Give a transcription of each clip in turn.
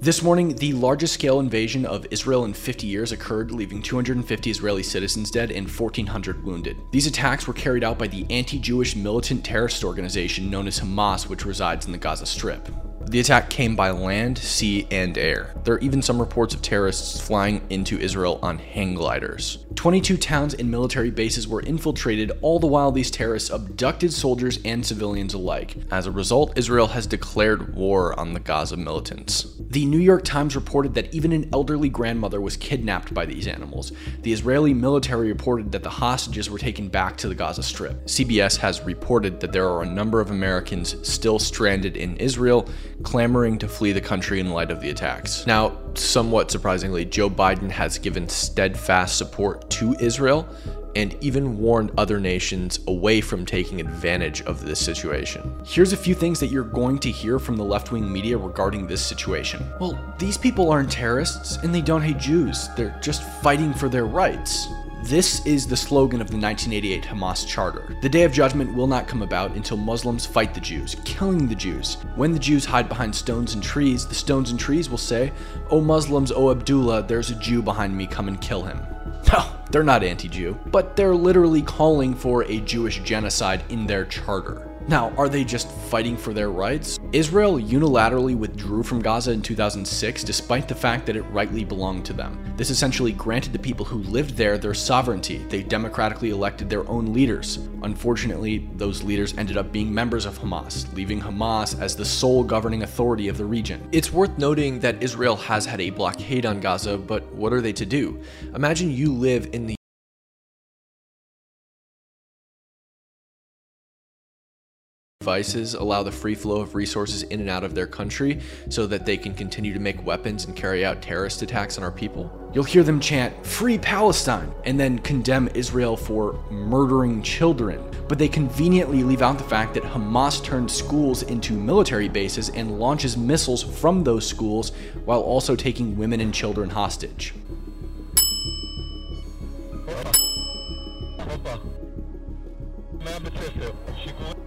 This morning, the largest scale invasion of Israel in 50 years occurred, leaving 250 Israeli citizens dead and 1,400 wounded. These attacks were carried out by the anti Jewish militant terrorist organization known as Hamas, which resides in the Gaza Strip. The attack came by land, sea, and air. There are even some reports of terrorists flying into Israel on hang gliders. 22 towns and military bases were infiltrated, all the while these terrorists abducted soldiers and civilians alike. As a result, Israel has declared war on the Gaza militants. The New York Times reported that even an elderly grandmother was kidnapped by these animals. The Israeli military reported that the hostages were taken back to the Gaza Strip. CBS has reported that there are a number of Americans still stranded in Israel, clamoring to flee the country in light of the attacks. Now, somewhat surprisingly, Joe Biden has given steadfast support to Israel and even warned other nations away from taking advantage of this situation. Here's a few things that you're going to hear from the left wing media regarding this situation. Well, these people aren't terrorists and they don't hate Jews, they're just fighting for their rights. This is the slogan of the 1988 Hamas Charter. The Day of Judgment will not come about until Muslims fight the Jews, killing the Jews. When the Jews hide behind stones and trees, the stones and trees will say, O Muslims, O Abdullah, there's a Jew behind me, come and kill him. No, they're not anti Jew, but they're literally calling for a Jewish genocide in their charter. Now, are they just fighting for their rights? Israel unilaterally withdrew from Gaza in 2006 despite the fact that it rightly belonged to them. This essentially granted the people who lived there their sovereignty. They democratically elected their own leaders. Unfortunately, those leaders ended up being members of Hamas, leaving Hamas as the sole governing authority of the region. It's worth noting that Israel has had a blockade on Gaza, but what are they to do? Imagine you live in the devices allow the free flow of resources in and out of their country so that they can continue to make weapons and carry out terrorist attacks on our people. You'll hear them chant, Free Palestine, and then condemn Israel for murdering children. But they conveniently leave out the fact that Hamas turned schools into military bases and launches missiles from those schools while also taking women and children hostage.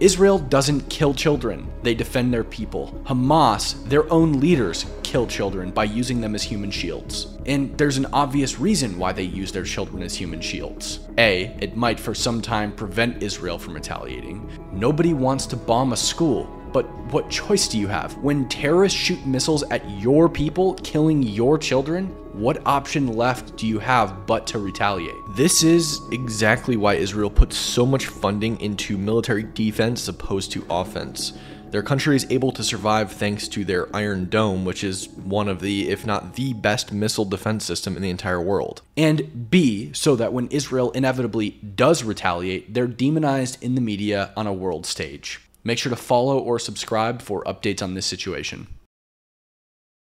Israel doesn't kill children, they defend their people. Hamas, their own leaders, kill children by using them as human shields. And there's an obvious reason why they use their children as human shields. A, it might for some time prevent Israel from retaliating. Nobody wants to bomb a school, but what choice do you have? When terrorists shoot missiles at your people, killing your children, what option left do you have but to retaliate? This is exactly why Israel puts so much funding into military defense as opposed to offense. Their country is able to survive thanks to their Iron Dome, which is one of the, if not the best missile defense system in the entire world. And B, so that when Israel inevitably does retaliate, they're demonized in the media on a world stage. Make sure to follow or subscribe for updates on this situation.